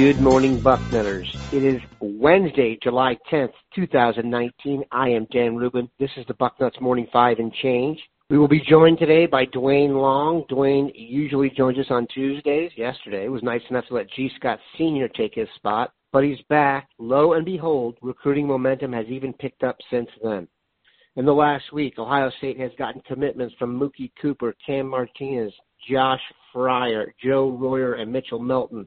Good morning, Bucknutters. It is Wednesday, July 10th, 2019. I am Dan Rubin. This is the Bucknuts Morning Five and Change. We will be joined today by Duane Long. Duane usually joins us on Tuesdays. Yesterday was nice enough to let G. Scott Sr. take his spot, but he's back. Lo and behold, recruiting momentum has even picked up since then. In the last week, Ohio State has gotten commitments from Mookie Cooper, Cam Martinez, Josh Fryar, Joe Royer, and Mitchell Melton.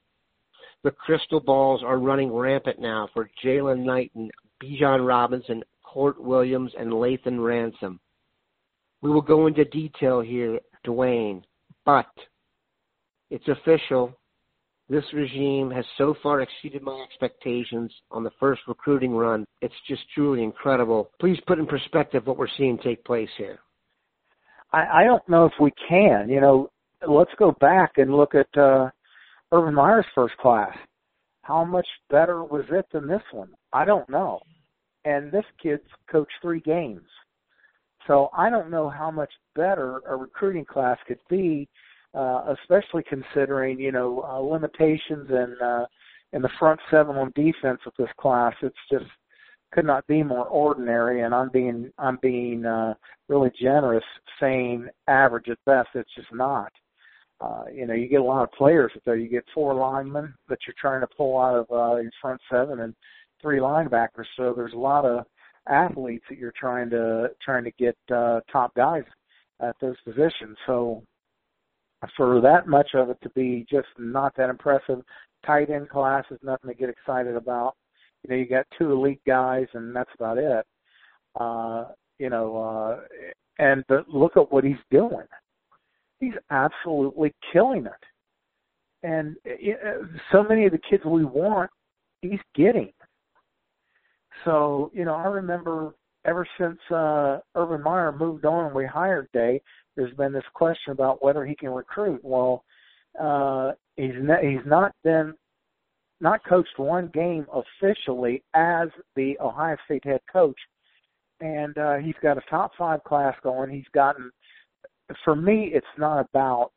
The crystal balls are running rampant now for Jaylan Knighton, Bijan Robinson, Kourt Williams, and Lathan Ransom. We will go into detail here, Duane, but it's official. This regime has so far exceeded my expectations on the first recruiting run. It's just truly incredible. Please put in perspective what we're seeing take place here. I, I don't know if we can. You know, let's go back and look at uh, Urban Meyer's first class. How much better was it than this one? I don't know. And this kid's coached three games. So I don't know how much better a recruiting class could be, uh, especially considering, you know, uh, limitations and, uh, in the front seven on defense with this class. It's just could not be more ordinary and I'm being I'm being uh really generous saying average at best. It's just not uh, you know, you get a lot of players there. You get four linemen that you're trying to pull out of uh, your front seven, and three linebackers. So there's a lot of athletes that you're trying to trying to get uh, top guys at those positions. So for that much of it to be just not that impressive, tight end class is nothing to get excited about. You know, you got two elite guys, and that's about it. Uh, you know, uh, and but look at what he's doing he's absolutely killing it. And uh, so many of the kids we want, he's getting. So, you know, I remember ever since uh Urban Meyer moved on and we hired Day, there's been this question about whether he can recruit. Well, uh he's not, he's not been not coached one game officially as the Ohio State head coach, and uh, he's got a top five class going. He's gotten for me, it's not about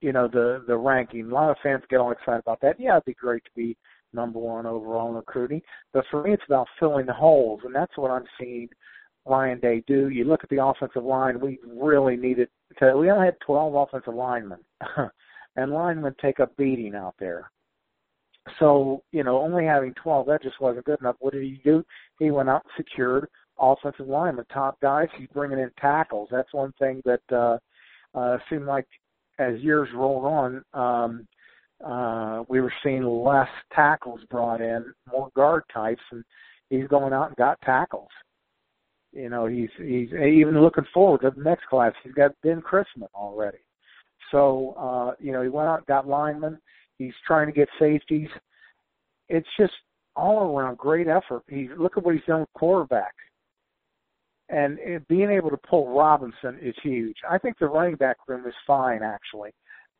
you know the the ranking. A lot of fans get all excited about that. Yeah, it'd be great to be number one overall in recruiting, but for me, it's about filling the holes, and that's what I'm seeing Ryan Day do. You look at the offensive line; we really needed to. We only had 12 offensive linemen, and linemen take a beating out there. So, you know, only having 12, that just wasn't good enough. What did he do? He went out and secured offensive linemen, top guys. He's bringing in tackles. That's one thing that uh, uh, seemed like as years rolled on, um, uh, we were seeing less tackles brought in, more guard types, and he's going out and got tackles. You know, he's he's even looking forward to the next class. He's got Ben Christman already. So, uh, you know, he went out and got linemen. He's trying to get safeties. It's just all around great effort. He look at what he's done with quarterback and being able to pull Robinson is huge. I think the running back room is fine actually,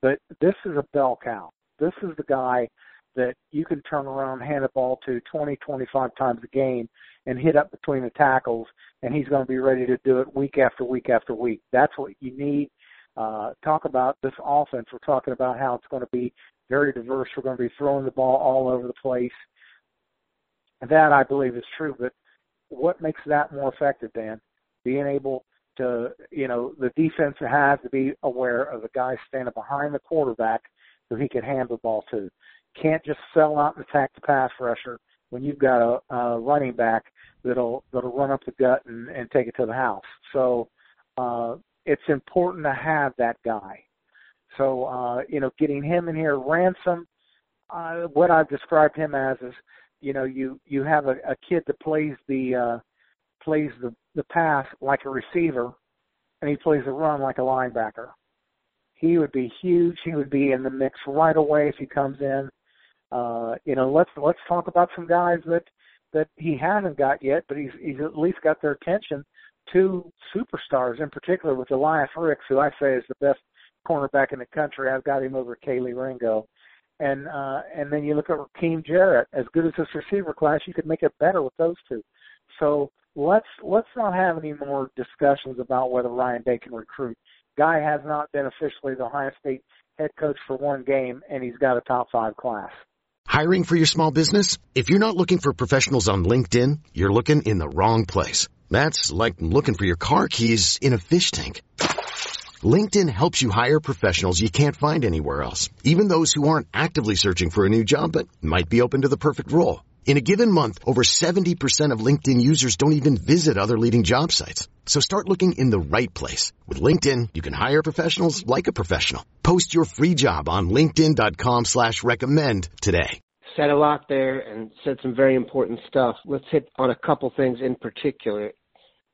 but this is a bell cow. This is the guy that you can turn around, hand the ball to 20, 25 times a game, and hit up between the tackles, and he's going to be ready to do it week after week after week. That's what you need. Uh, talk about this offense. We're talking about how it's going to be very diverse. We're going to be throwing the ball all over the place. That I believe is true, but what makes that more effective, Dan? Being able to, you know, the defense has to be aware of the guy standing behind the quarterback so he can handle the ball too. Can't just sell out and attack the pass rusher when you've got a, a running back that'll that'll run up the gut and, and take it to the house. So uh, it's important to have that guy. So uh, you know, getting him in here, ransom. Uh, what I've described him as is you know you you have a, a kid that plays the uh plays the the pass like a receiver and he plays the run like a linebacker he would be huge he would be in the mix right away if he comes in uh you know let's let's talk about some guys that that he hasn't got yet but he's he's at least got their attention two superstars in particular with Elias Ricks who I say is the best cornerback in the country I've got him over Kelee Ringo and uh, and then you look at Rakim Jarrett. As good as this receiver class, you could make it better with those two. So let's let's not have any more discussions about whether Ryan Day can recruit. Guy has not been officially the Ohio State head coach for one game, and he's got a top five class. Hiring for your small business? If you're not looking for professionals on LinkedIn, you're looking in the wrong place. That's like looking for your car keys in a fish tank. LinkedIn helps you hire professionals you can't find anywhere else, even those who aren't actively searching for a new job but might be open to the perfect role. In a given month, over 70% of LinkedIn users don't even visit other leading job sites. So start looking in the right place. With LinkedIn, you can hire professionals like a professional. Post your free job on linkedin.com slash recommend today. Said a lot there and said some very important stuff. Let's hit on a couple things in particular.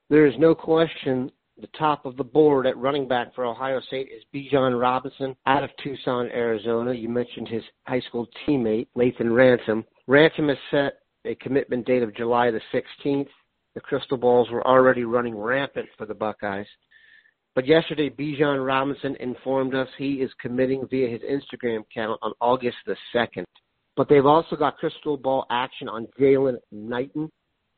There is no question the top of the board at running back for Ohio State is Bijan Robinson out of Tucson, Arizona. You mentioned his high school teammate, Lathan Ransom. Ransom has set a commitment date of July the 16th. The crystal balls were already running rampant for the Buckeyes. But yesterday, Bijan Robinson informed us he is committing via his Instagram account on August the 2nd. But they've also got crystal ball action on Jaylan Knighton,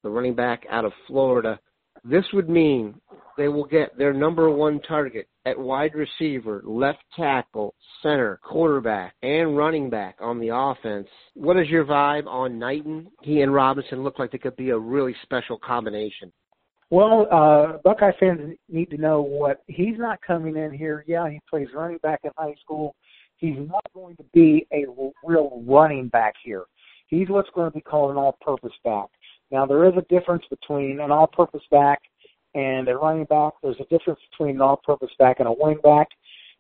the running back out of Florida, this would mean they will get their number one target at wide receiver, left tackle, center, quarterback, and running back on the offense. What is your vibe on Knighton? He and Robinson look like they could be a really special combination. Well, uh, Buckeye fans need to know what he's not coming in here. Yeah, he plays running back in high school. He's not going to be a real running back here. He's what's going to be called an all-purpose back. Now there is a difference between an all-purpose back and a running back. There's a difference between an all-purpose back and a wing back.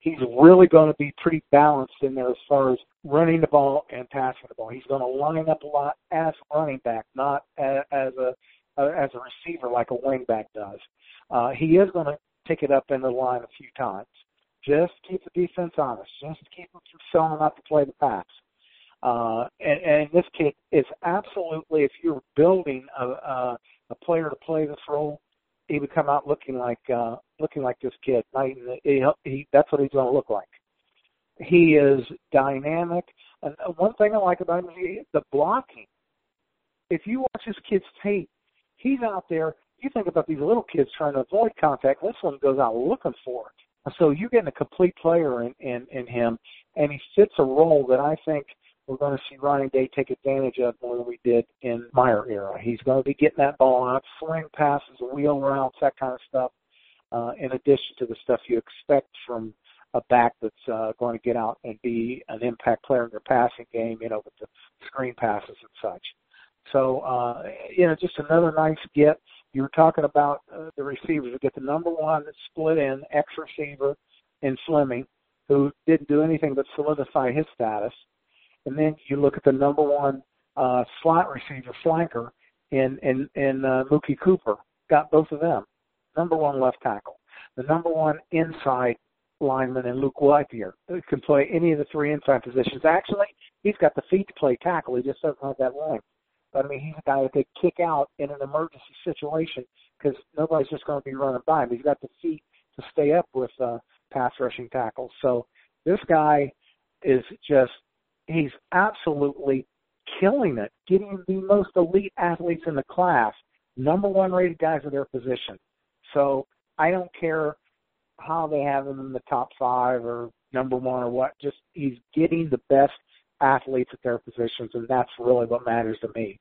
He's really going to be pretty balanced in there as far as running the ball and passing the ball. He's going to line up a lot as a running back, not as a as a receiver like a wing back does. Uh, he is going to pick it up in the line a few times. Just keep the defense honest. Just keep them from selling out to play the pass. Uh, and, and this kid is absolutely, if you're building a, a, a player to play this role, he would come out looking like uh, looking like this kid. I, he, he, that's what he's going to look like. He is dynamic, and one thing I like about him is the blocking. If you watch this kid's tape, he's out there. You think about these little kids trying to avoid contact. This one goes out looking for it. So you're getting a complete player in, in, in him, and he fits a role that I think – we're going to see Ryan Day take advantage of more than we did in Meyer era. He's going to be getting that ball out, swing passes, wheel routes, that kind of stuff, uh, in addition to the stuff you expect from a back that's uh, going to get out and be an impact player in their passing game, you know, with the screen passes and such. So, uh, you know, just another nice get. You were talking about uh, the receivers. We get the number one split in X receiver in Fleming, who didn't do anything but solidify his status. And then you look at the number one uh, slot receiver, flanker, in in in uh, Mookie Cooper. Got both of them. Number one left tackle. The number one inside lineman in Luke Wypler who can play any of the three inside positions. Actually, he's got the feet to play tackle. He just doesn't have that length. But I mean, he's a guy that could kick out in an emergency situation because nobody's just going to be running by him. He's got the feet to stay up with uh, pass rushing tackles. So this guy is just he's absolutely killing it, getting the most elite athletes in the class, number one rated guys at their position. So I don't care how they have him in the top five or number one or what. Just he's getting the best athletes at their positions, and that's really what matters to me.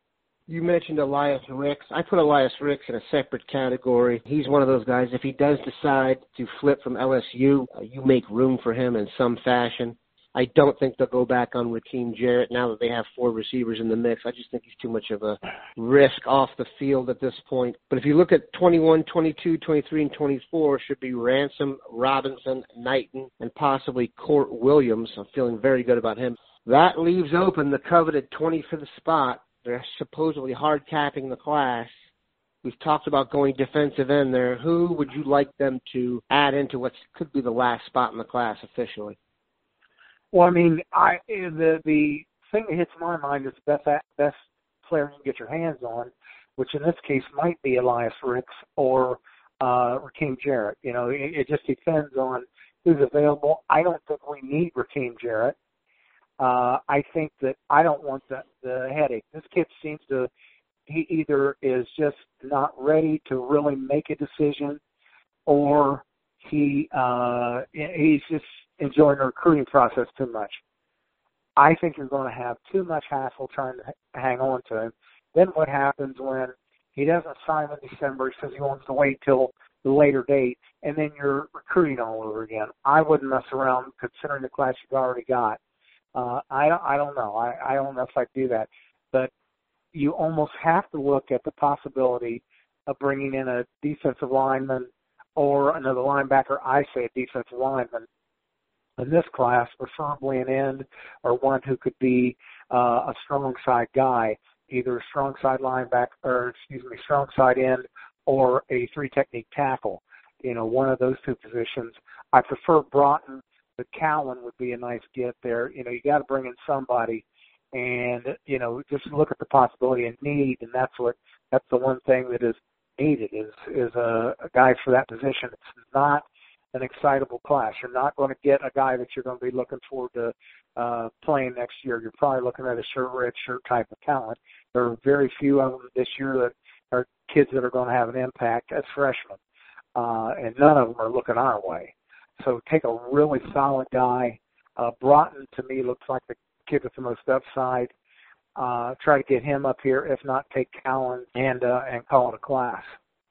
You mentioned Elias Ricks. I put Elias Ricks in a separate category. He's one of those guys. If he does decide to flip from LSU, uh, you make room for him in some fashion. I don't think they'll go back on Rakim Jarrett now that they have four receivers in the mix. I just think he's too much of a risk off the field at this point. But if you look at 21, 22, 23, and 24, should be Ransom, Robinson, Knighton, and possibly Kourt Williams. I'm feeling very good about him. That leaves open the coveted 25th spot. They're supposedly hard capping the class. We've talked about going defensive end there. Who would you like them to add into what could be the last spot in the class officially? Well, I mean, I the the thing that hits my mind is the best best player you can get your hands on, which in this case might be Elias Ricks or uh, Rakim Jarrett. You know, it, it just depends on who's available. I don't think we need Rakim Jarrett. Uh, I think that I don't want the, the headache. This kid seems to, he either is just not ready to really make a decision or he, uh, he's just enjoying the recruiting process too much. I think you're going to have too much hassle trying to hang on to him. Then what happens when he doesn't sign in December? He says he wants to wait till the later date, and then you're recruiting all over again. I wouldn't mess around considering the class you've already got. Uh, I I don't know. I, I don't know if I'd do that, but you almost have to look at the possibility of bringing in a defensive lineman or another linebacker. I say a defensive lineman in this class, preferably an end or one who could be uh, a strong side guy, either a strong side linebacker or excuse me, strong side end or a three technique tackle. You know, one of those two positions. I prefer Broughton, but Cowan would be a nice get there. You know, you got to bring in somebody, and you know, just look at the possibility and need, and that's what that's the one thing that is needed is is a, a guy for that position. It's not an excitable class. You're not going to get a guy that you're going to be looking forward to uh, playing next year. You're probably looking at a shirt red shirt type of talent. There are very few of them this year that are kids that are going to have an impact as freshmen, uh, and none of them are looking our way. So take a really solid guy. Uh, Broughton to me looks like the kid with the most upside. Uh, try to get him up here. If not, take Cowan and uh, and call it a class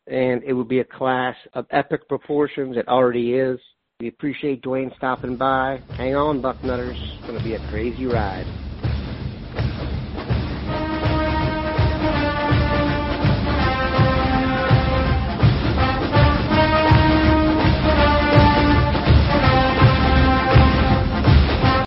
and it would be a class of epic proportions. It already is. We appreciate Duane stopping by. Hang on, Bucknutters. It's going to be a crazy ride.